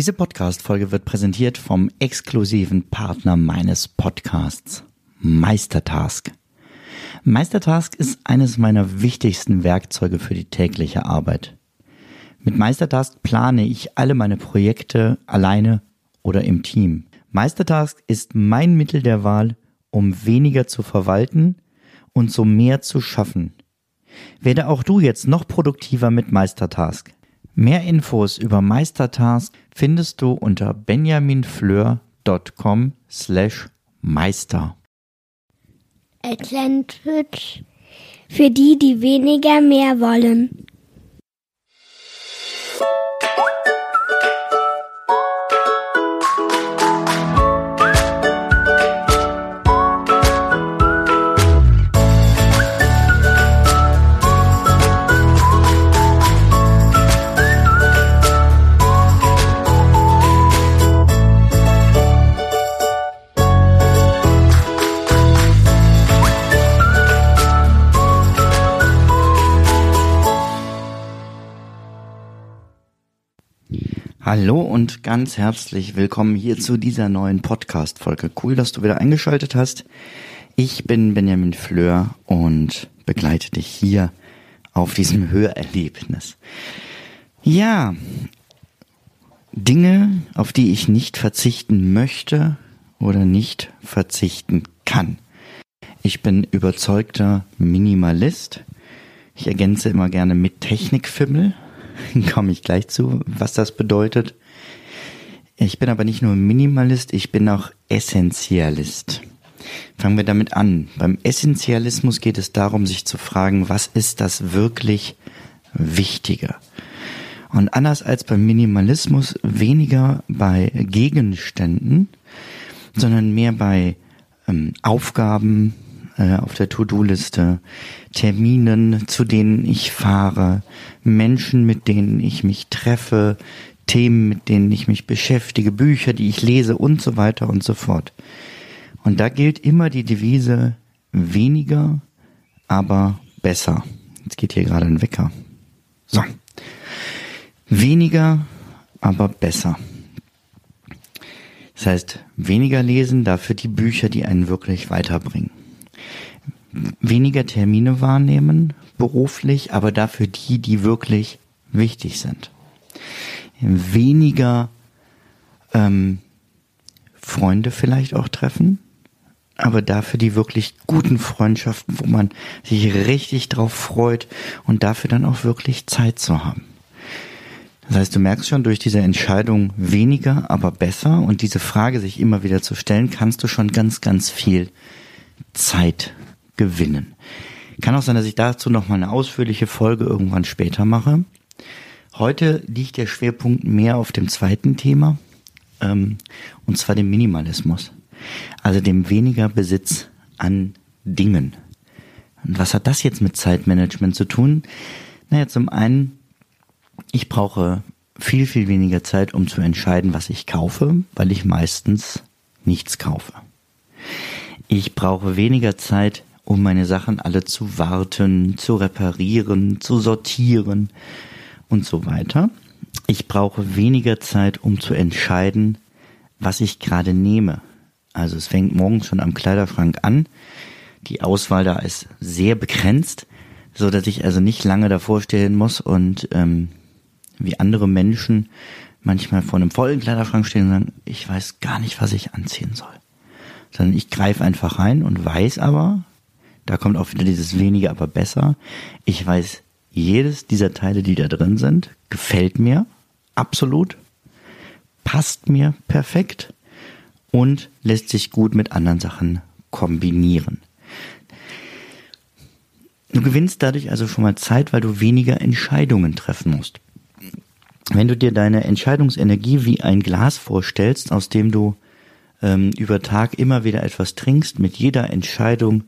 Diese Podcast-Folge wird präsentiert vom exklusiven Partner meines Podcasts, Meistertask. Meistertask ist eines meiner wichtigsten Werkzeuge für die tägliche Arbeit. Mit Meistertask plane ich alle meine Projekte alleine oder im Team. Meistertask ist mein Mittel der Wahl, um weniger zu verwalten und so mehr zu schaffen. Werde auch du jetzt noch produktiver mit Meistertask. Mehr Infos über Meistertask findest du unter benjaminfleur.com slash meister. Atlantic für die, die weniger mehr wollen. Hallo und ganz herzlich willkommen hier zu dieser neuen Podcast-Folge. Cool, dass du wieder eingeschaltet hast. Ich bin Benjamin Fleur und begleite dich hier auf diesem Hörerlebnis. Ja, Dinge, auf die ich nicht verzichten möchte oder nicht verzichten kann. Ich bin überzeugter Minimalist. Ich ergänze immer gerne mit Technikfimmel komme ich gleich zu, was das bedeutet. Ich bin aber nicht nur Minimalist, ich bin auch Essentialist. Fangen wir damit an. Beim Essentialismus geht es darum, sich zu fragen, was ist das wirklich Wichtige? Und anders als beim Minimalismus weniger bei Gegenständen, sondern mehr bei ähm, Aufgaben, äh, auf der To-Do-Liste, Terminen, zu denen ich fahre, Menschen, mit denen ich mich treffe, Themen, mit denen ich mich beschäftige, Bücher, die ich lese und so weiter und so fort. Und da gilt immer die Devise weniger, aber besser. Jetzt geht hier gerade ein Wecker. So. Weniger, aber besser. Das heißt, weniger lesen, dafür die Bücher, die einen wirklich weiterbringen weniger Termine wahrnehmen, beruflich, aber dafür die, die wirklich wichtig sind. Weniger ähm, Freunde vielleicht auch treffen, aber dafür die wirklich guten Freundschaften, wo man sich richtig drauf freut und dafür dann auch wirklich Zeit zu haben. Das heißt, du merkst schon, durch diese Entscheidung weniger, aber besser und diese Frage sich immer wieder zu stellen, kannst du schon ganz, ganz viel Zeit gewinnen. Kann auch sein, dass ich dazu noch mal eine ausführliche Folge irgendwann später mache. Heute liegt der Schwerpunkt mehr auf dem zweiten Thema, ähm, und zwar dem Minimalismus. Also dem weniger Besitz an Dingen. Und was hat das jetzt mit Zeitmanagement zu tun? Naja, zum einen, ich brauche viel, viel weniger Zeit, um zu entscheiden, was ich kaufe, weil ich meistens nichts kaufe. Ich brauche weniger Zeit, um meine Sachen alle zu warten, zu reparieren, zu sortieren und so weiter. Ich brauche weniger Zeit, um zu entscheiden, was ich gerade nehme. Also es fängt morgens schon am Kleiderschrank an. Die Auswahl da ist sehr begrenzt, so dass ich also nicht lange davor stehen muss und ähm, wie andere Menschen manchmal vor einem vollen Kleiderschrank stehen und sagen, ich weiß gar nicht, was ich anziehen soll. Sondern ich greife einfach rein und weiß aber, da kommt auch wieder dieses weniger, aber besser. Ich weiß, jedes dieser Teile, die da drin sind, gefällt mir absolut, passt mir perfekt und lässt sich gut mit anderen Sachen kombinieren. Du gewinnst dadurch also schon mal Zeit, weil du weniger Entscheidungen treffen musst. Wenn du dir deine Entscheidungsenergie wie ein Glas vorstellst, aus dem du ähm, über Tag immer wieder etwas trinkst, mit jeder Entscheidung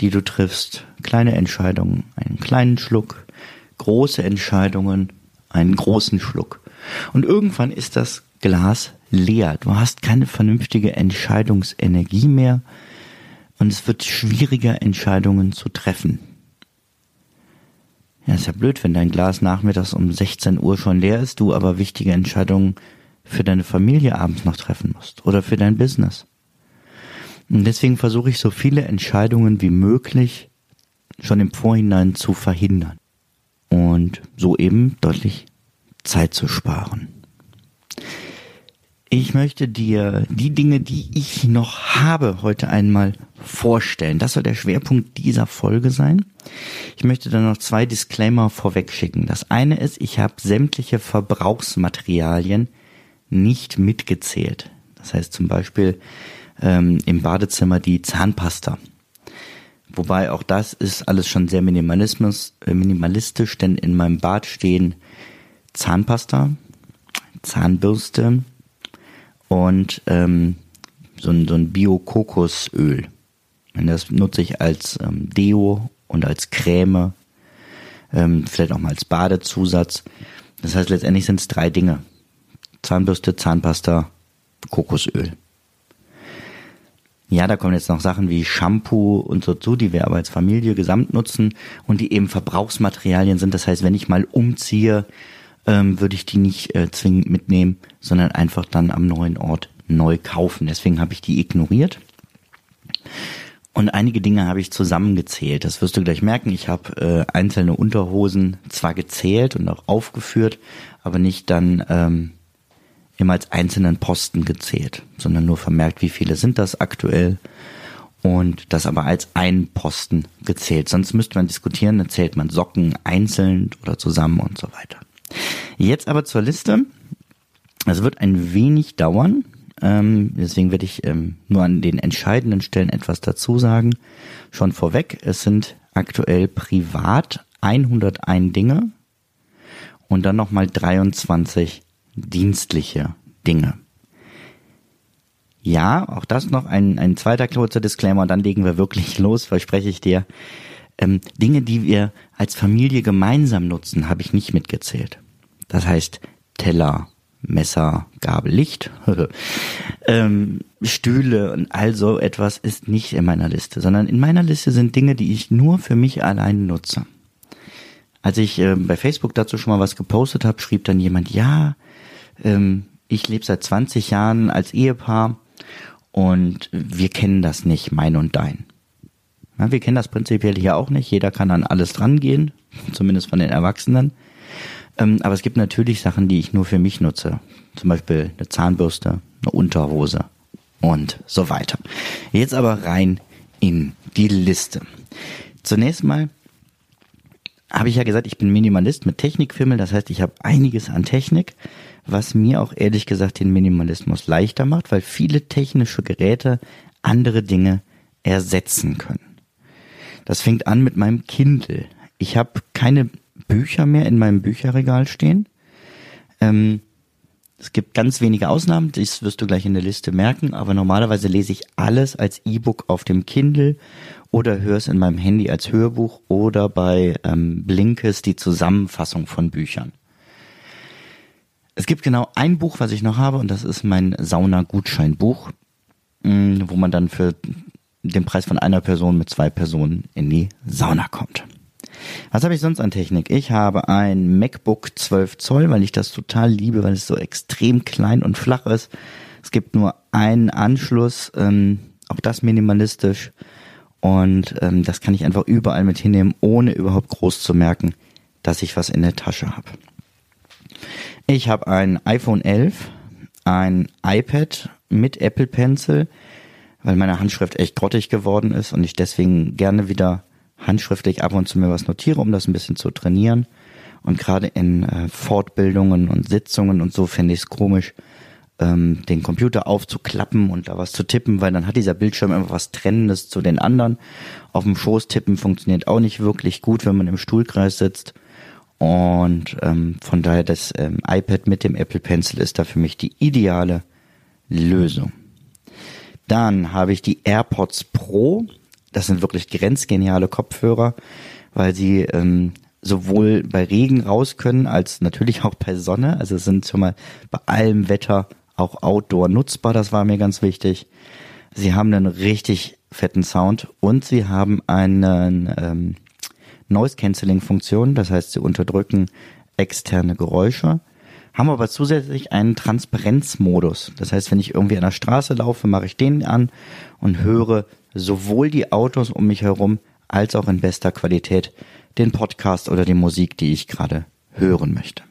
die du triffst. Kleine Entscheidungen, einen kleinen Schluck, große Entscheidungen, einen großen Schluck. Und irgendwann ist das Glas leer. Du hast keine vernünftige Entscheidungsenergie mehr und es wird schwieriger, Entscheidungen zu treffen. Ja, ist ja blöd, wenn dein Glas nachmittags um 16 Uhr schon leer ist, du aber wichtige Entscheidungen für deine Familie abends noch treffen musst oder für dein Business. Und deswegen versuche ich so viele Entscheidungen wie möglich schon im Vorhinein zu verhindern und so eben deutlich Zeit zu sparen. Ich möchte dir die Dinge, die ich noch habe, heute einmal vorstellen. Das soll der Schwerpunkt dieser Folge sein. Ich möchte dann noch zwei Disclaimer vorweg schicken. Das eine ist, ich habe sämtliche Verbrauchsmaterialien nicht mitgezählt. Das heißt zum Beispiel ähm, im Badezimmer die Zahnpasta. Wobei auch das ist alles schon sehr Minimalismus, äh, minimalistisch, denn in meinem Bad stehen Zahnpasta, Zahnbürste, und ähm, so ein, so ein Bio-Kokosöl. Das nutze ich als ähm, Deo und als Creme, ähm, vielleicht auch mal als Badezusatz. Das heißt, letztendlich sind es drei Dinge. Zahnbürste, Zahnpasta, Kokosöl. Ja, da kommen jetzt noch Sachen wie Shampoo und so zu, die wir aber als Familie gesamt nutzen und die eben Verbrauchsmaterialien sind. Das heißt, wenn ich mal umziehe, ähm, würde ich die nicht äh, zwingend mitnehmen, sondern einfach dann am neuen Ort neu kaufen. Deswegen habe ich die ignoriert. Und einige Dinge habe ich zusammengezählt. Das wirst du gleich merken. Ich habe äh, einzelne Unterhosen zwar gezählt und auch aufgeführt, aber nicht dann ähm, als einzelnen Posten gezählt, sondern nur vermerkt, wie viele sind das aktuell und das aber als einen Posten gezählt. Sonst müsste man diskutieren, dann zählt man Socken einzeln oder zusammen und so weiter. Jetzt aber zur Liste. Es wird ein wenig dauern. Ähm, deswegen werde ich ähm, nur an den entscheidenden Stellen etwas dazu sagen. Schon vorweg, es sind aktuell privat 101 Dinge und dann nochmal 23 dienstliche Dinge. Ja, auch das noch ein, ein zweiter kurzer Disclaimer, dann legen wir wirklich los, verspreche ich dir. Ähm, Dinge, die wir als Familie gemeinsam nutzen, habe ich nicht mitgezählt. Das heißt Teller, Messer, Gabel, Licht, ähm, Stühle und all so etwas ist nicht in meiner Liste, sondern in meiner Liste sind Dinge, die ich nur für mich allein nutze. Als ich äh, bei Facebook dazu schon mal was gepostet habe, schrieb dann jemand, ja, ähm, ich lebe seit 20 Jahren als Ehepaar und wir kennen das nicht, mein und dein. Ja, wir kennen das prinzipiell hier auch nicht. Jeder kann an alles drangehen, zumindest von den Erwachsenen. Ähm, aber es gibt natürlich Sachen, die ich nur für mich nutze. Zum Beispiel eine Zahnbürste, eine Unterhose und so weiter. Jetzt aber rein in die Liste. Zunächst mal habe ich ja gesagt, ich bin Minimalist mit Technikfilmen. Das heißt, ich habe einiges an Technik, was mir auch ehrlich gesagt den Minimalismus leichter macht, weil viele technische Geräte andere Dinge ersetzen können. Das fängt an mit meinem Kindle. Ich habe keine Bücher mehr in meinem Bücherregal stehen. Ähm, es gibt ganz wenige Ausnahmen, das wirst du gleich in der Liste merken, aber normalerweise lese ich alles als E-Book auf dem Kindle oder höre es in meinem Handy als Hörbuch oder bei ähm, Blinkes die Zusammenfassung von Büchern. Es gibt genau ein Buch, was ich noch habe und das ist mein Sauna-Gutscheinbuch, mm, wo man dann für den Preis von einer Person mit zwei Personen in die Sauna kommt. Was habe ich sonst an Technik? Ich habe ein MacBook 12 Zoll, weil ich das total liebe, weil es so extrem klein und flach ist. Es gibt nur einen Anschluss, ähm, auch das minimalistisch. Und ähm, das kann ich einfach überall mit hinnehmen, ohne überhaupt groß zu merken, dass ich was in der Tasche habe. Ich habe ein iPhone 11, ein iPad mit Apple Pencil, weil meine Handschrift echt grottig geworden ist und ich deswegen gerne wieder handschriftlich ab und zu mir was notiere, um das ein bisschen zu trainieren. Und gerade in äh, Fortbildungen und Sitzungen und so finde ich es komisch, ähm, den Computer aufzuklappen und da was zu tippen, weil dann hat dieser Bildschirm immer was Trennendes zu den anderen. Auf dem Schoß tippen funktioniert auch nicht wirklich gut, wenn man im Stuhlkreis sitzt. Und ähm, von daher das ähm, iPad mit dem Apple Pencil ist da für mich die ideale Lösung. Dann habe ich die AirPods Pro das sind wirklich grenzgeniale Kopfhörer, weil sie ähm, sowohl bei Regen raus können, als natürlich auch bei Sonne. Also sind schon mal bei allem Wetter auch outdoor nutzbar, das war mir ganz wichtig. Sie haben einen richtig fetten Sound und sie haben einen ähm, Noise Cancelling Funktion, das heißt, sie unterdrücken externe Geräusche, haben aber zusätzlich einen Transparenzmodus. Das heißt, wenn ich irgendwie an der Straße laufe, mache ich den an und höre sowohl die Autos um mich herum als auch in bester Qualität den Podcast oder die Musik, die ich gerade hören möchte.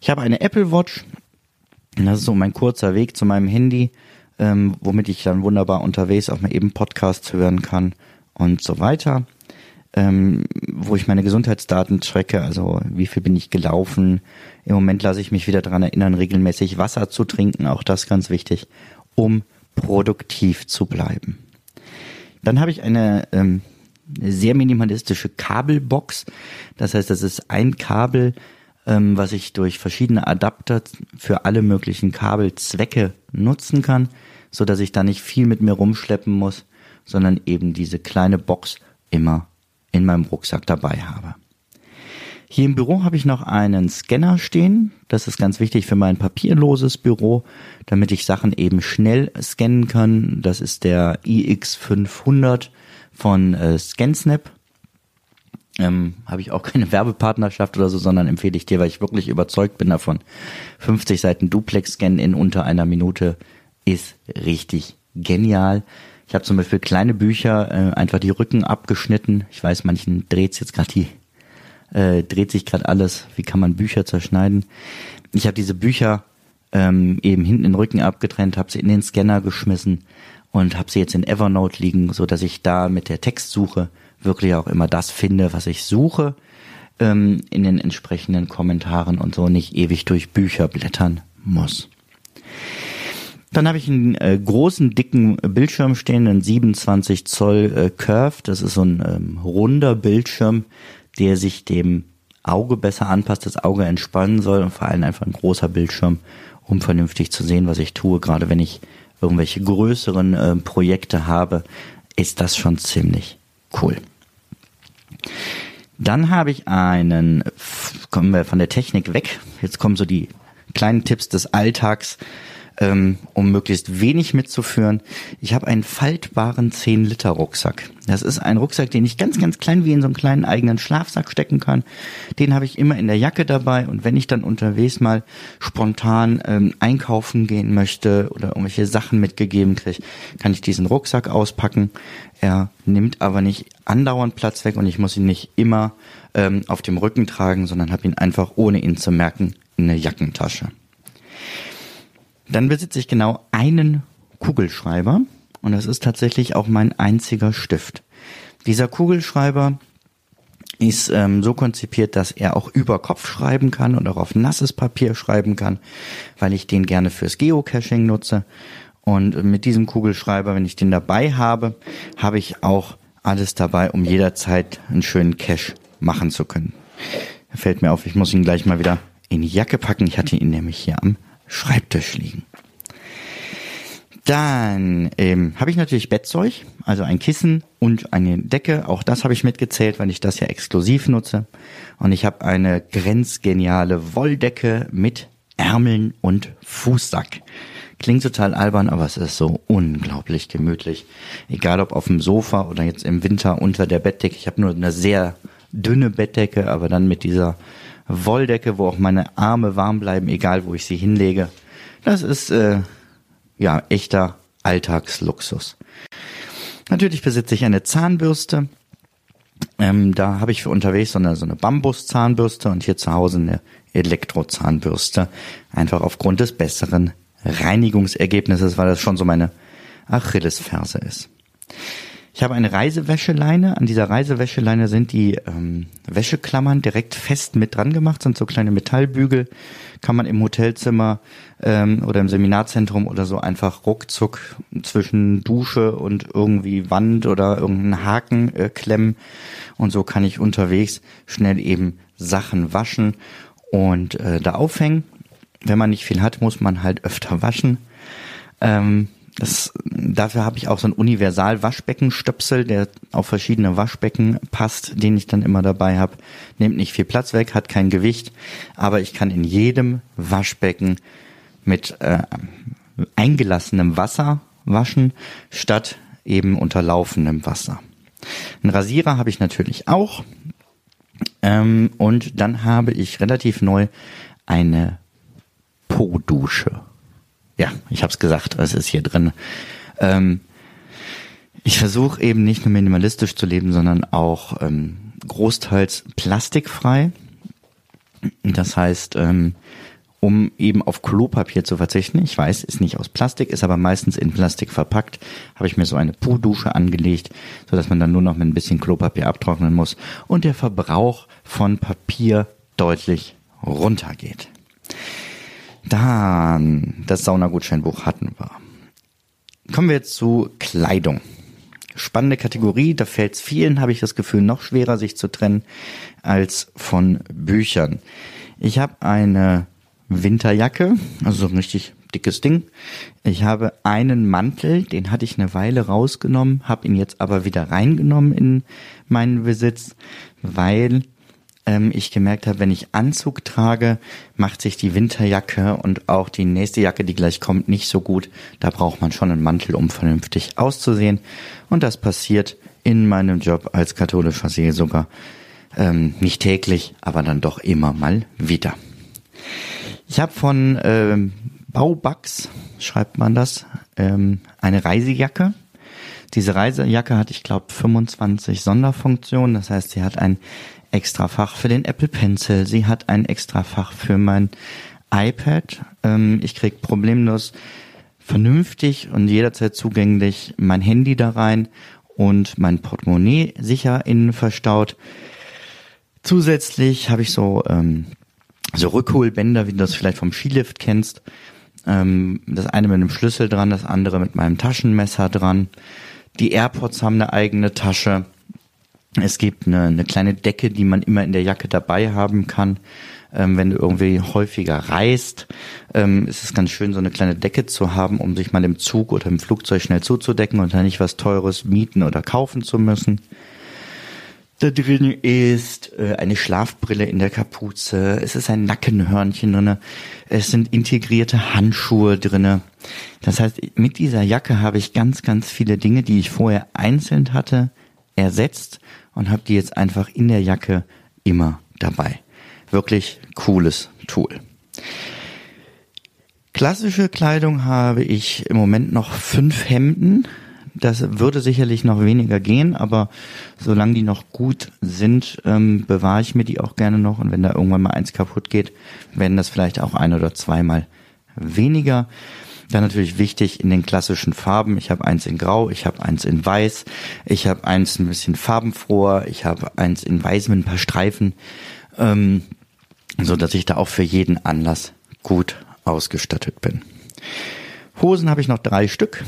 Ich habe eine Apple Watch. Das ist so mein kurzer Weg zu meinem Handy, ähm, womit ich dann wunderbar unterwegs auch mal eben Podcasts hören kann und so weiter. Ähm, wo ich meine Gesundheitsdaten tracke, also wie viel bin ich gelaufen. Im Moment lasse ich mich wieder daran erinnern, regelmäßig Wasser zu trinken, auch das ganz wichtig, um produktiv zu bleiben. Dann habe ich eine ähm, sehr minimalistische Kabelbox. Das heißt, das ist ein Kabel, ähm, was ich durch verschiedene Adapter für alle möglichen Kabelzwecke nutzen kann, so dass ich da nicht viel mit mir rumschleppen muss, sondern eben diese kleine Box immer in meinem Rucksack dabei habe. Hier im Büro habe ich noch einen Scanner stehen. Das ist ganz wichtig für mein papierloses Büro, damit ich Sachen eben schnell scannen kann. Das ist der iX500 von äh, ScanSnap. Ähm, habe ich auch keine Werbepartnerschaft oder so, sondern empfehle ich dir, weil ich wirklich überzeugt bin davon. 50 Seiten Duplex-Scan in unter einer Minute ist richtig genial. Ich habe zum Beispiel kleine Bücher, äh, einfach die Rücken abgeschnitten. Ich weiß, manchen dreht jetzt gerade die, äh, dreht sich gerade alles. Wie kann man Bücher zerschneiden? Ich habe diese Bücher ähm, eben hinten den Rücken abgetrennt, habe sie in den Scanner geschmissen und habe sie jetzt in Evernote liegen, so dass ich da mit der Textsuche wirklich auch immer das finde, was ich suche ähm, in den entsprechenden Kommentaren und so nicht ewig durch Bücher blättern muss. Dann habe ich einen äh, großen, dicken Bildschirm stehen, einen 27 Zoll äh, Curve. Das ist so ein ähm, runder Bildschirm, der sich dem Auge besser anpasst, das Auge entspannen soll und vor allem einfach ein großer Bildschirm, um vernünftig zu sehen, was ich tue. Gerade wenn ich irgendwelche größeren äh, Projekte habe, ist das schon ziemlich cool. Dann habe ich einen, kommen wir von der Technik weg, jetzt kommen so die kleinen Tipps des Alltags ähm, um möglichst wenig mitzuführen. Ich habe einen faltbaren 10-Liter-Rucksack. Das ist ein Rucksack, den ich ganz, ganz klein wie in so einen kleinen eigenen Schlafsack stecken kann. Den habe ich immer in der Jacke dabei und wenn ich dann unterwegs mal spontan ähm, einkaufen gehen möchte oder irgendwelche Sachen mitgegeben kriege, kann ich diesen Rucksack auspacken. Er nimmt aber nicht andauernd Platz weg und ich muss ihn nicht immer ähm, auf dem Rücken tragen, sondern habe ihn einfach, ohne ihn zu merken, in der Jackentasche. Dann besitze ich genau einen Kugelschreiber und das ist tatsächlich auch mein einziger Stift. Dieser Kugelschreiber ist ähm, so konzipiert, dass er auch über Kopf schreiben kann und auch auf nasses Papier schreiben kann, weil ich den gerne fürs Geocaching nutze. Und mit diesem Kugelschreiber, wenn ich den dabei habe, habe ich auch alles dabei, um jederzeit einen schönen Cache machen zu können. Fällt mir auf, ich muss ihn gleich mal wieder in die Jacke packen. Ich hatte ihn nämlich hier am Schreibtisch liegen. Dann ähm, habe ich natürlich Bettzeug, also ein Kissen und eine Decke. Auch das habe ich mitgezählt, weil ich das ja exklusiv nutze. Und ich habe eine grenzgeniale Wolldecke mit Ärmeln und Fußsack. Klingt total albern, aber es ist so unglaublich gemütlich. Egal ob auf dem Sofa oder jetzt im Winter unter der Bettdecke. Ich habe nur eine sehr dünne Bettdecke, aber dann mit dieser Wolldecke, wo auch meine Arme warm bleiben, egal wo ich sie hinlege. Das ist äh, ja echter Alltagsluxus. Natürlich besitze ich eine Zahnbürste. Ähm, da habe ich für unterwegs so eine, so eine Bambuszahnbürste und hier zu Hause eine Elektrozahnbürste. Einfach aufgrund des besseren Reinigungsergebnisses, weil das schon so meine Achillesferse ist. Ich habe eine Reisewäscheleine. An dieser Reisewäscheleine sind die ähm, Wäscheklammern direkt fest mit dran gemacht, sind so kleine Metallbügel. Kann man im Hotelzimmer ähm, oder im Seminarzentrum oder so einfach ruckzuck zwischen Dusche und irgendwie Wand oder irgendeinen Haken äh, klemmen. Und so kann ich unterwegs schnell eben Sachen waschen und äh, da aufhängen. Wenn man nicht viel hat, muss man halt öfter waschen. Ähm, das, dafür habe ich auch so ein Universal-Waschbeckenstöpsel, der auf verschiedene Waschbecken passt, den ich dann immer dabei habe. Nimmt nicht viel Platz weg, hat kein Gewicht, aber ich kann in jedem Waschbecken mit äh, eingelassenem Wasser waschen, statt eben unter laufendem Wasser. Ein Rasierer habe ich natürlich auch. Ähm, und dann habe ich relativ neu eine Po-Dusche. Ja, ich habe es gesagt, es ist hier drin. Ähm, ich versuche eben nicht nur minimalistisch zu leben, sondern auch ähm, großteils plastikfrei. Das heißt, ähm, um eben auf Klopapier zu verzichten. Ich weiß, ist nicht aus Plastik, ist aber meistens in Plastik verpackt. Habe ich mir so eine Po-Dusche angelegt, so dass man dann nur noch mit ein bisschen Klopapier abtrocknen muss und der Verbrauch von Papier deutlich runtergeht. Dann das Saunagutscheinbuch hatten wir. Kommen wir jetzt zu Kleidung. Spannende Kategorie, da fällt es vielen, habe ich das Gefühl, noch schwerer sich zu trennen als von Büchern. Ich habe eine Winterjacke, also so ein richtig dickes Ding. Ich habe einen Mantel, den hatte ich eine Weile rausgenommen, habe ihn jetzt aber wieder reingenommen in meinen Besitz, weil ähm, ich gemerkt habe, wenn ich Anzug trage, macht sich die Winterjacke und auch die nächste Jacke, die gleich kommt, nicht so gut. Da braucht man schon einen Mantel, um vernünftig auszusehen. Und das passiert in meinem Job als katholischer Seelsorger ähm, nicht täglich, aber dann doch immer mal wieder. Ich habe von ähm, Baubugs, schreibt man das, ähm, eine Reisejacke. Diese Reisejacke hat, ich glaube, 25 Sonderfunktionen. Das heißt, sie hat ein extra Fach für den Apple Pencil. Sie hat ein extra Fach für mein iPad. Ähm, ich krieg problemlos vernünftig und jederzeit zugänglich mein Handy da rein und mein Portemonnaie sicher innen verstaut. Zusätzlich habe ich so ähm, so Rückholbänder, wie du das vielleicht vom Skilift kennst. Ähm, das eine mit einem Schlüssel dran, das andere mit meinem Taschenmesser dran. Die AirPods haben eine eigene Tasche. Es gibt eine, eine kleine Decke, die man immer in der Jacke dabei haben kann. Ähm, wenn du irgendwie häufiger reist, ähm, ist es ganz schön, so eine kleine Decke zu haben, um sich mal im Zug oder im Flugzeug schnell zuzudecken und dann nicht was Teures mieten oder kaufen zu müssen. Da drin ist äh, eine Schlafbrille in der Kapuze. Es ist ein Nackenhörnchen drinne. Es sind integrierte Handschuhe drinne. Das heißt, mit dieser Jacke habe ich ganz, ganz viele Dinge, die ich vorher einzeln hatte, ersetzt und habe die jetzt einfach in der Jacke immer dabei. Wirklich cooles Tool. Klassische Kleidung habe ich im Moment noch fünf Hemden das würde sicherlich noch weniger gehen, aber solange die noch gut sind, ähm, bewahre ich mir die auch gerne noch. Und wenn da irgendwann mal eins kaputt geht, werden das vielleicht auch ein oder zweimal weniger. Dann natürlich wichtig in den klassischen Farben. Ich habe eins in Grau, ich habe eins in Weiß, ich habe eins ein bisschen farbenfroher, ich habe eins in Weiß mit ein paar Streifen, ähm, so dass ich da auch für jeden Anlass gut ausgestattet bin. Hosen habe ich noch drei Stück,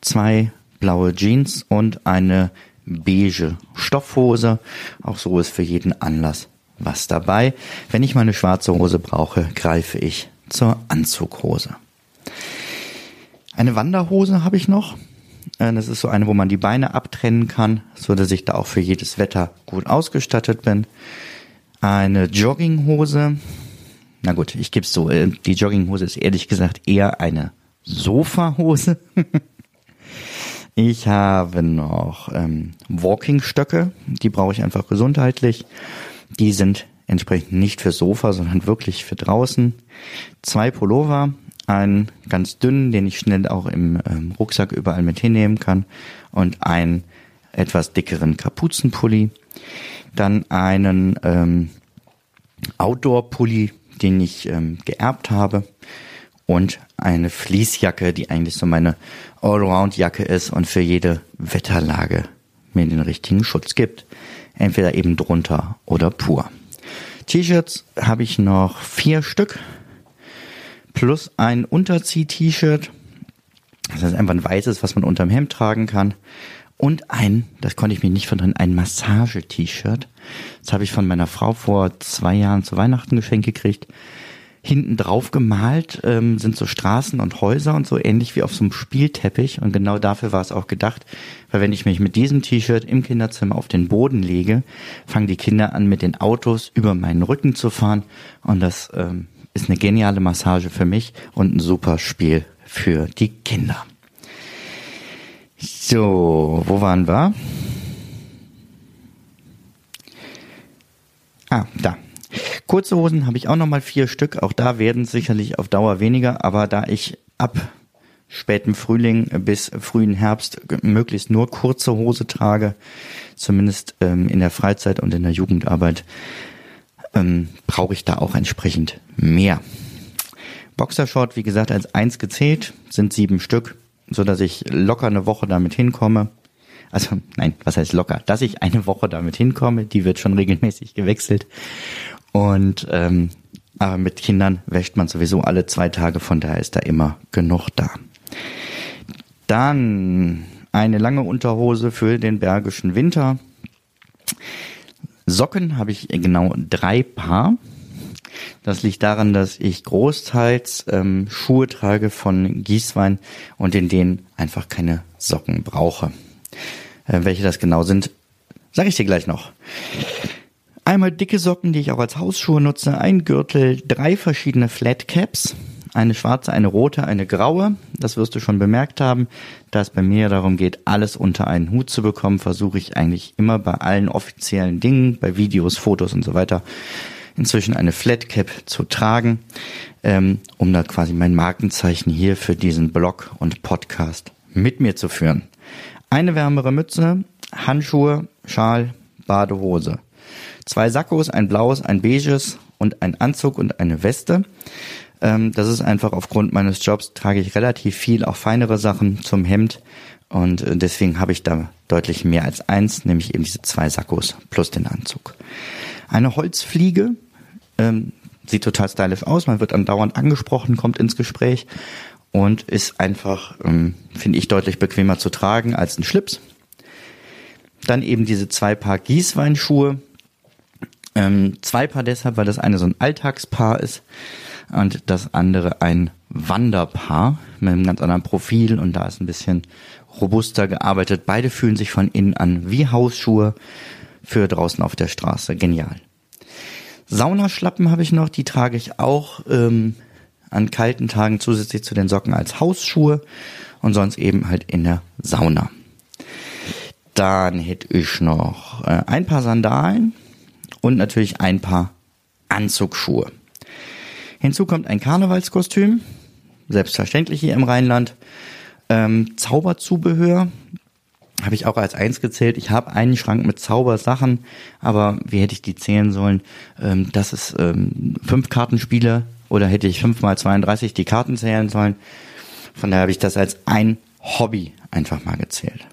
zwei blaue Jeans und eine beige Stoffhose. Auch so ist für jeden Anlass was dabei. Wenn ich meine schwarze Hose brauche, greife ich zur Anzughose. Eine Wanderhose habe ich noch. Äh, das ist so eine, wo man die Beine abtrennen kann, so dass ich da auch für jedes Wetter gut ausgestattet bin. Eine Jogginghose. Na gut, ich gebe es so. Äh, die Jogginghose ist ehrlich gesagt eher eine Sofahose. Ich habe noch ähm, Walking-Stöcke, die brauche ich einfach gesundheitlich. Die sind entsprechend nicht für Sofa, sondern wirklich für draußen. Zwei Pullover, einen ganz dünnen, den ich schnell auch im ähm, Rucksack überall mit hinnehmen kann und einen etwas dickeren Kapuzenpulli. Dann einen ähm, Outdoor-Pulli, den ich ähm, geerbt habe und eine Fließjacke, die eigentlich so meine Allround-Jacke ist und für jede Wetterlage mir den richtigen Schutz gibt. Entweder eben drunter oder pur. T-Shirts habe ich noch vier Stück plus ein Unterzieh-T-Shirt. Das heißt einfach ein weißes, was man unterm Hemd tragen kann. Und ein, das konnte ich mir nicht verdrehen, ein Massage-T-Shirt. Das habe ich von meiner Frau vor zwei Jahren zu Weihnachten geschenkt gekriegt hinten drauf gemalt ähm, sind so Straßen und Häuser und so ähnlich wie auf so einem Spielteppich und genau dafür war es auch gedacht, weil wenn ich mich mit diesem T-Shirt im Kinderzimmer auf den Boden lege, fangen die Kinder an mit den Autos über meinen Rücken zu fahren und das ähm, ist eine geniale Massage für mich und ein super Spiel für die Kinder. So, wo waren wir? Ah, da. Kurze Hosen habe ich auch nochmal vier Stück. Auch da werden sicherlich auf Dauer weniger, aber da ich ab späten Frühling bis frühen Herbst möglichst nur kurze Hose trage, zumindest ähm, in der Freizeit und in der Jugendarbeit, ähm, brauche ich da auch entsprechend mehr. Boxershort, wie gesagt, als eins gezählt, sind sieben Stück, so dass ich locker eine Woche damit hinkomme. Also nein, was heißt locker? Dass ich eine Woche damit hinkomme, die wird schon regelmäßig gewechselt. Und ähm, aber mit Kindern wäscht man sowieso alle zwei Tage, von daher ist da immer genug da. Dann eine lange Unterhose für den bergischen Winter. Socken habe ich genau drei Paar. Das liegt daran, dass ich großteils ähm, Schuhe trage von Gießwein und in denen einfach keine Socken brauche. Äh, welche das genau sind, sage ich dir gleich noch. Einmal dicke Socken, die ich auch als Hausschuhe nutze, ein Gürtel, drei verschiedene Flatcaps, eine schwarze, eine rote, eine graue. Das wirst du schon bemerkt haben. Da es bei mir darum geht, alles unter einen Hut zu bekommen, versuche ich eigentlich immer bei allen offiziellen Dingen, bei Videos, Fotos und so weiter, inzwischen eine Flatcap zu tragen, ähm, um da quasi mein Markenzeichen hier für diesen Blog und Podcast mit mir zu führen. Eine wärmere Mütze, Handschuhe, Schal, Badehose. Zwei Sakkos, ein blaues, ein beiges und ein Anzug und eine Weste. Ähm, das ist einfach aufgrund meines Jobs trage ich relativ viel, auch feinere Sachen zum Hemd. Und äh, deswegen habe ich da deutlich mehr als eins, nämlich eben diese zwei Sakkos plus den Anzug. Eine Holzfliege, ähm, sieht total stylisch aus, man wird andauernd angesprochen, kommt ins Gespräch und ist einfach, ähm, finde ich, deutlich bequemer zu tragen als ein Schlips. Dann eben diese zwei Paar Gießweinschuhe. Ähm, zwei Paar deshalb, weil das eine so ein Alltagspaar ist und das andere ein Wanderpaar mit einem ganz anderen Profil und da ist ein bisschen robuster gearbeitet. Beide fühlen sich von innen an wie Hausschuhe für draußen auf der Straße. Genial. Saunaschlappen habe ich noch, die trage ich auch ähm, an kalten Tagen zusätzlich zu den Socken als Hausschuhe und sonst eben halt in der Sauna. Dann hätte ich noch äh, ein paar Sandalen und natürlich ein paar Anzugsschuhe. Hinzu kommt ein Karnevalskostüm, selbstverständlich hier im Rheinland. Ähm, Zauberzubehör habe ich auch als eins gezählt. Ich habe einen Schrank mit Zaubersachen, aber wie hätte ich die zählen sollen? Ähm, das ist ähm, fünf Kartenspiele oder hätte ich fünf mal 32 die Karten zählen sollen? Von daher habe ich das als ein Hobby einfach mal gezählt.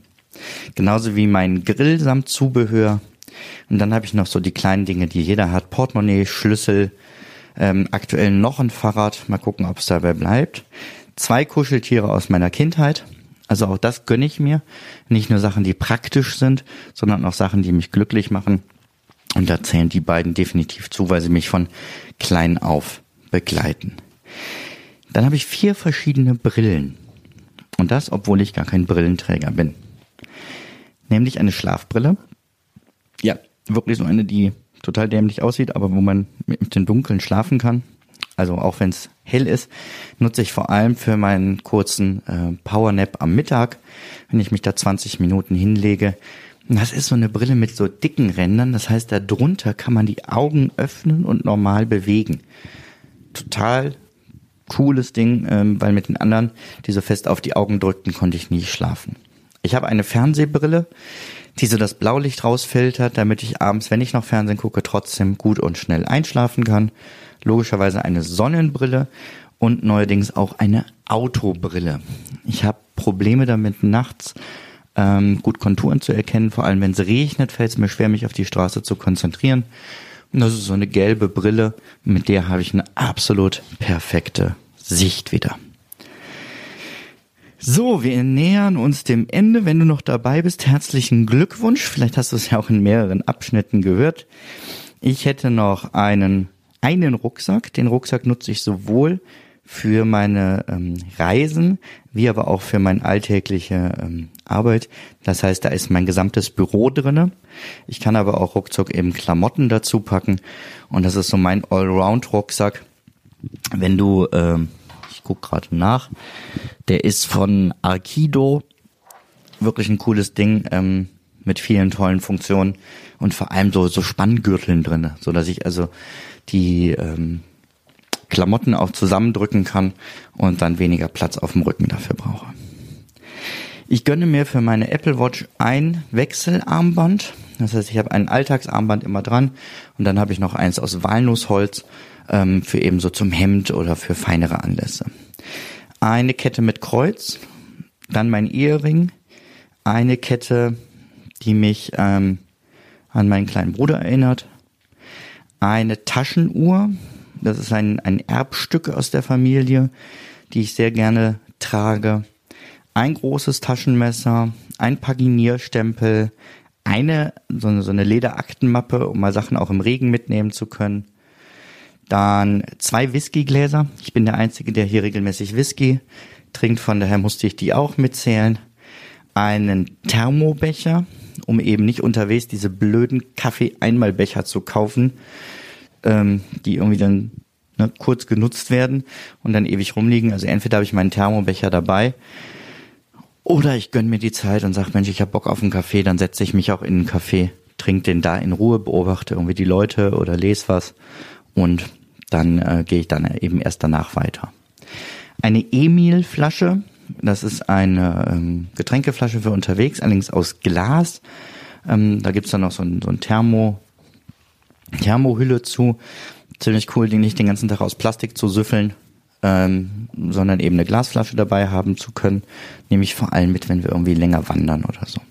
Genauso wie mein Grill samt Zubehör. Und dann habe ich noch so die kleinen Dinge, die jeder hat. Portemonnaie, Schlüssel, ähm, aktuell noch ein Fahrrad. Mal gucken, ob es dabei bleibt. Zwei Kuscheltiere aus meiner Kindheit. Also auch das gönne ich mir. Nicht nur Sachen, die praktisch sind, sondern auch Sachen, die mich glücklich machen. Und da zählen die beiden definitiv zu, weil sie mich von klein auf begleiten. Dann habe ich vier verschiedene Brillen. Und das, obwohl ich gar kein Brillenträger bin. Nämlich eine Schlafbrille. Ja, wirklich so eine, die total dämlich aussieht, aber wo man mit dem Dunkeln schlafen kann. Also auch wenn es hell ist, nutze ich vor allem für meinen kurzen äh, Powernap am Mittag, wenn ich mich da 20 Minuten hinlege. Das ist so eine Brille mit so dicken Rändern, das heißt, da drunter kann man die Augen öffnen und normal bewegen. Total cooles Ding, ähm, weil mit den anderen, die so fest auf die Augen drückten, konnte ich nie schlafen. Ich habe eine Fernsehbrille, die so das Blaulicht rausfiltert, damit ich abends, wenn ich noch Fernsehen gucke, trotzdem gut und schnell einschlafen kann. Logischerweise eine Sonnenbrille und neuerdings auch eine Autobrille. Ich habe Probleme damit nachts ähm, gut Konturen zu erkennen, vor allem wenn es regnet, fällt es mir schwer, mich auf die Straße zu konzentrieren. Und das ist so eine gelbe Brille, mit der habe ich eine absolut perfekte Sicht wieder. So, wir nähern uns dem Ende. Wenn du noch dabei bist, herzlichen Glückwunsch. Vielleicht hast du es ja auch in mehreren Abschnitten gehört. Ich hätte noch einen, einen Rucksack. Den Rucksack nutze ich sowohl für meine ähm, Reisen, wie aber auch für meine alltägliche ähm, Arbeit. Das heißt, da ist mein gesamtes Büro drinne. Ich kann aber auch ruckzuck eben Klamotten dazu packen. Und das ist so mein Allround-Rucksack. Wenn du ähm, guck gerade nach. Der ist von Arkido. Wirklich ein cooles Ding. Ähm, mit vielen tollen Funktionen und vor allem so, so Spanngürteln drinne, so ich also die ähm, Klamotten auch zusammendrücken kann und dann weniger Platz auf dem Rücken dafür brauche. Ich gönne mir für meine Apple Watch ein Wechselarmband. Das heißt, ich habe ein Alltagsarmband immer dran und dann habe ich noch eins aus Walnussholz ähm, für eben so zum Hemd oder für feinere Anlässe. Eine Kette mit Kreuz, dann mein Ehering, eine Kette, die mich ähm, an meinen kleinen Bruder erinnert, eine Taschenuhr, das ist ein, ein Erbstück aus der Familie, die ich sehr gerne trage, ein großes Taschenmesser, ein Paginierstempel, eine so, eine so eine Lederaktenmappe, um mal Sachen auch im Regen mitnehmen zu können. Dann zwei Whiskygläser. Ich bin der Einzige, der hier regelmäßig Whisky trinkt, von daher musste ich die auch mitzählen. Einen Thermobecher, um eben nicht unterwegs diese blöden Kaffee-Einmalbecher zu kaufen, ähm, die irgendwie dann ne, kurz genutzt werden und dann ewig rumliegen. Also entweder habe ich meinen Thermobecher dabei oder ich gönn mir die Zeit und sag, Mensch, ich habe Bock auf einen Kaffee, dann setze ich mich auch in einen Kaffee, trinke den da in Ruhe, beobachte irgendwie die Leute oder lese was und dann äh, gehe ich dann eben erst danach weiter. Eine Emil-Flasche, das ist eine ähm, Getränkeflasche für unterwegs, allerdings aus Glas. Ähm, da gibt's dann noch so ein, so ein Thermo, Thermohülle zu. Ziemlich cool, die nicht den ganzen Tag aus Plastik zu süffeln, ähm, sondern eben eine Glasflasche dabei haben zu können. Nehme ich vor allem mit, wenn wir irgendwie länger wandern oder so.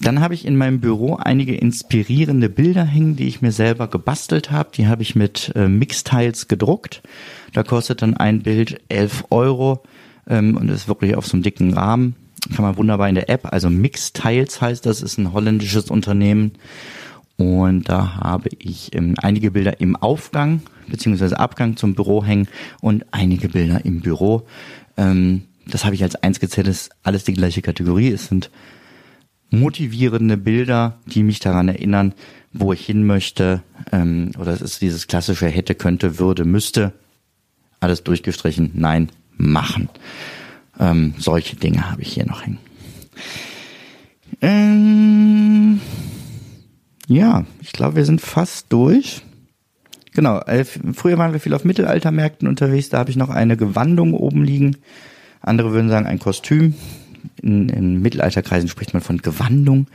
Dann habe ich in meinem Büro einige inspirierende Bilder hängen, die ich mir selber gebastelt habe. Die habe ich mit äh, Mixtiles gedruckt. Da kostet dann ein Bild 11 Euro ähm, und ist wirklich auf so einem dicken Rahmen. Kann man wunderbar in der App, also Mixtiles heißt das, ist ein holländisches Unternehmen. Und da habe ich ähm, einige Bilder im Aufgang beziehungsweise Abgang zum Büro hängen und einige Bilder im Büro. Ähm, das habe ich als eins gezählt, ist alles die gleiche Kategorie. Es sind motivierende Bilder, die mich daran erinnern, wo ich hin möchte. Ähm, oder es ist dieses klassische hätte, könnte, würde, müsste. Alles durchgestrichen. Nein, machen. Ähm, solche Dinge habe ich hier noch hängen. Ähm, ja, ich glaube, wir sind fast durch. Genau, äh, früher waren wir viel auf Mittelaltermärkten unterwegs, da habe ich noch eine Gewandung oben liegen. Andere würden sagen ein Kostüm in, in Mittelalterkreisen spricht man von Gewandung.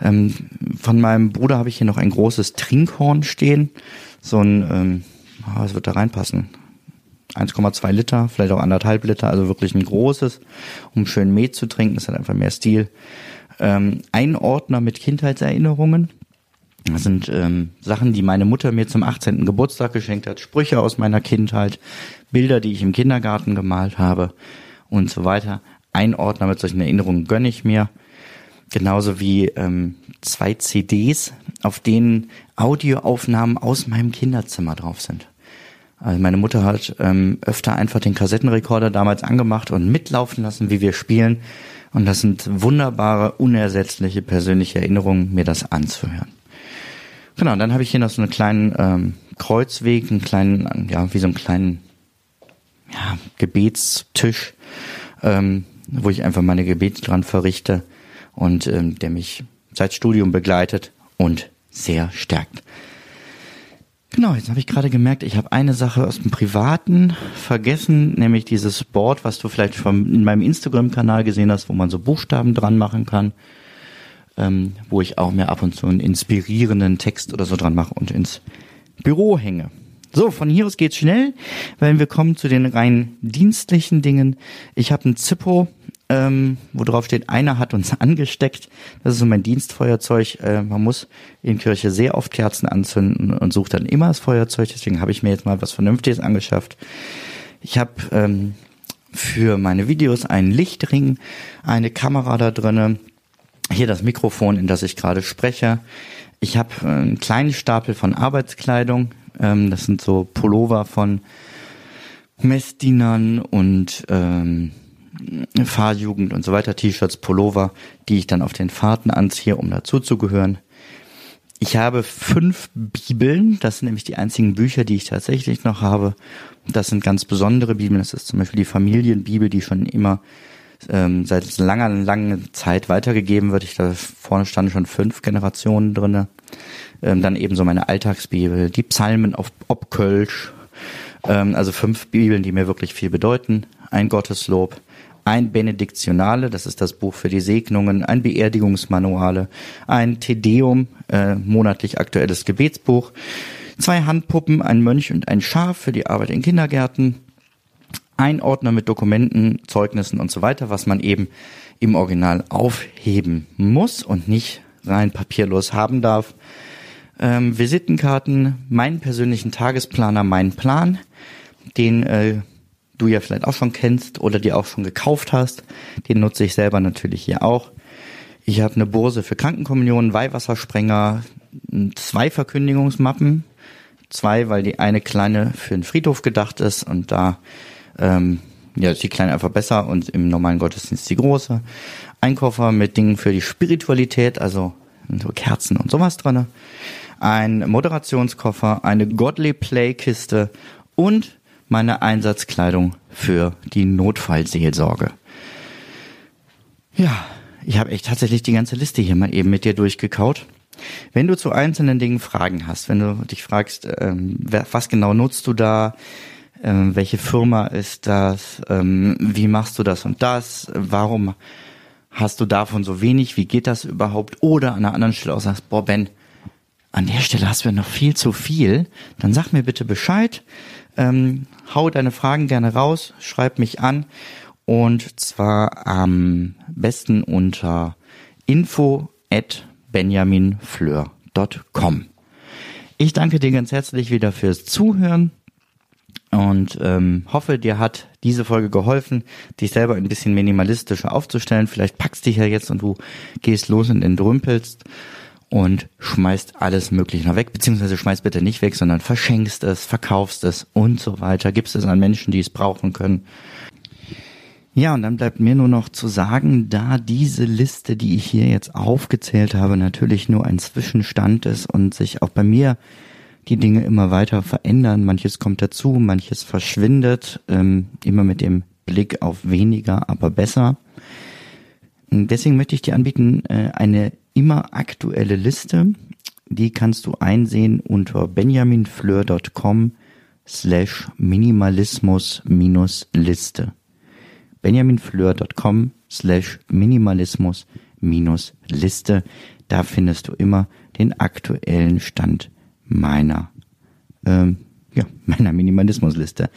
Ähm, von meinem Bruder habe ich hier noch ein großes Trinkhorn stehen. So ein, ähm, ah, was wird da reinpassen? 1,2 Liter, vielleicht auch anderthalb Liter, also wirklich ein großes, um schön Met zu trinken. Das hat einfach mehr Stil. Ähm, ein Ordner mit Kindheitserinnerungen. Das sind ähm, Sachen, die meine Mutter mir zum 18. Geburtstag geschenkt hat, Sprüche aus meiner Kindheit, Bilder, die ich im Kindergarten gemalt habe und so weiter. Ein Ordner mit solchen Erinnerungen gönne ich mir. Genauso wie ähm, zwei CDs, auf denen Audioaufnahmen aus meinem Kinderzimmer drauf sind. Also meine Mutter hat ähm, öfter einfach den Kassettenrekorder damals angemacht und mitlaufen lassen, wie wir spielen. Und das sind wunderbare, unersetzliche persönliche Erinnerungen, mir das anzuhören. Genau, dann habe ich hier noch so einen kleinen ähm, Kreuzweg, einen kleinen, ja, wie so einen kleinen ja, Gebetstisch, ähm, wo ich einfach meine Gebete dran verrichte und ähm, der mich seit Studium begleitet und sehr stärkt. Genau, jetzt habe ich gerade gemerkt, ich habe eine Sache aus dem Privaten vergessen, nämlich dieses Board, was du vielleicht vom, in meinem Instagram-Kanal gesehen hast, wo man so Buchstaben dran machen kann, ähm, wo ich auch mir ab und zu einen inspirierenden Text oder so dran mache und ins Büro hänge. So, von hier aus geht's schnell, weil wir kommen zu den rein dienstlichen Dingen. Ich habe ein Zippo, ähm, wo drauf steht, einer hat uns angesteckt. Das ist so mein Dienstfeuerzeug. Äh, man muss in Kirche sehr oft Kerzen anzünden und sucht dann immer das Feuerzeug. Deswegen habe ich mir jetzt mal was Vernünftiges angeschafft. Ich habe ähm, für meine Videos einen Lichtring, eine Kamera da drinnen, hier das Mikrofon, in das ich gerade spreche. Ich habe äh, einen kleinen Stapel von Arbeitskleidung. Ähm, das sind so Pullover von Messdienern und ähm, Fahrjugend und so weiter, T-Shirts, Pullover, die ich dann auf den Fahrten anziehe, um dazuzugehören. Ich habe fünf Bibeln, das sind nämlich die einzigen Bücher, die ich tatsächlich noch habe. Das sind ganz besondere Bibeln, das ist zum Beispiel die Familienbibel, die schon immer ähm, seit langer, langer Zeit weitergegeben wird. Ich da vorne standen schon fünf Generationen drinne. Ähm, dann eben so meine Alltagsbibel, die Psalmen auf Obkölsch, ähm, also fünf Bibeln, die mir wirklich viel bedeuten. Ein Gotteslob, ein Benediktionale, das ist das Buch für die Segnungen, ein Beerdigungsmanuale, ein Tedeum, äh, monatlich aktuelles Gebetsbuch, zwei Handpuppen, ein Mönch und ein Schaf für die Arbeit in Kindergärten, ein Ordner mit Dokumenten, Zeugnissen und so weiter, was man eben im Original aufheben muss und nicht rein papierlos haben darf. Ähm, Visitenkarten, meinen persönlichen Tagesplaner, meinen Plan, den äh, du ja vielleicht auch schon kennst oder dir auch schon gekauft hast. Den nutze ich selber natürlich hier auch. Ich habe eine Börse für Krankenkommunionen, Weihwassersprenger, zwei Verkündigungsmappen. Zwei, weil die eine kleine für den Friedhof gedacht ist und da ähm, ja, ist die kleine einfach besser und im normalen Gottesdienst die große. Ein Koffer mit Dingen für die Spiritualität, also so Kerzen und sowas drinne. Ein Moderationskoffer, eine Godly Play Kiste und meine Einsatzkleidung für die Notfallseelsorge. Ja, ich habe echt tatsächlich die ganze Liste hier mal eben mit dir durchgekaut. Wenn du zu einzelnen Dingen Fragen hast, wenn du dich fragst, ähm, was genau nutzt du da, ähm, welche Firma ist das, ähm, wie machst du das und das, warum hast du davon so wenig, wie geht das überhaupt, oder an einer anderen Stelle auch sagst, boah Ben, an der Stelle hast du ja noch viel zu viel, dann sag mir bitte Bescheid, ähm, hau deine Fragen gerne raus, schreib mich an und zwar am besten unter info at benjaminfleur.com. Ich danke dir ganz herzlich wieder fürs Zuhören und ähm, hoffe, dir hat diese Folge geholfen, dich selber ein bisschen minimalistischer aufzustellen. Vielleicht packst dich ja jetzt und du gehst los und entrümpelst und schmeißt alles Mögliche noch weg, beziehungsweise schmeißt bitte nicht weg, sondern verschenkst es, verkaufst es und so weiter, gibst es an Menschen, die es brauchen können. Ja, und dann bleibt mir nur noch zu sagen, da diese Liste, die ich hier jetzt aufgezählt habe, natürlich nur ein Zwischenstand ist und sich auch bei mir die Dinge immer weiter verändern, manches kommt dazu, manches verschwindet, ähm, immer mit dem Blick auf weniger, aber besser. Deswegen möchte ich dir anbieten, äh, eine immer aktuelle Liste. Die kannst du einsehen unter benjaminfleur.com slash minimalismus minus Liste. benjaminfleur.com slash minimalismus minus Liste. Da findest du immer den aktuellen Stand meiner, ähm, ja, meiner Minimalismusliste.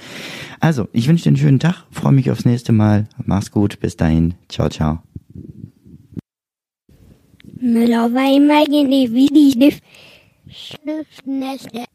Also, ich wünsche dir einen schönen Tag, freue mich aufs nächste Mal. Mach's gut, bis dahin. Ciao, ciao. Müller war immer wie die Schnüffnächte.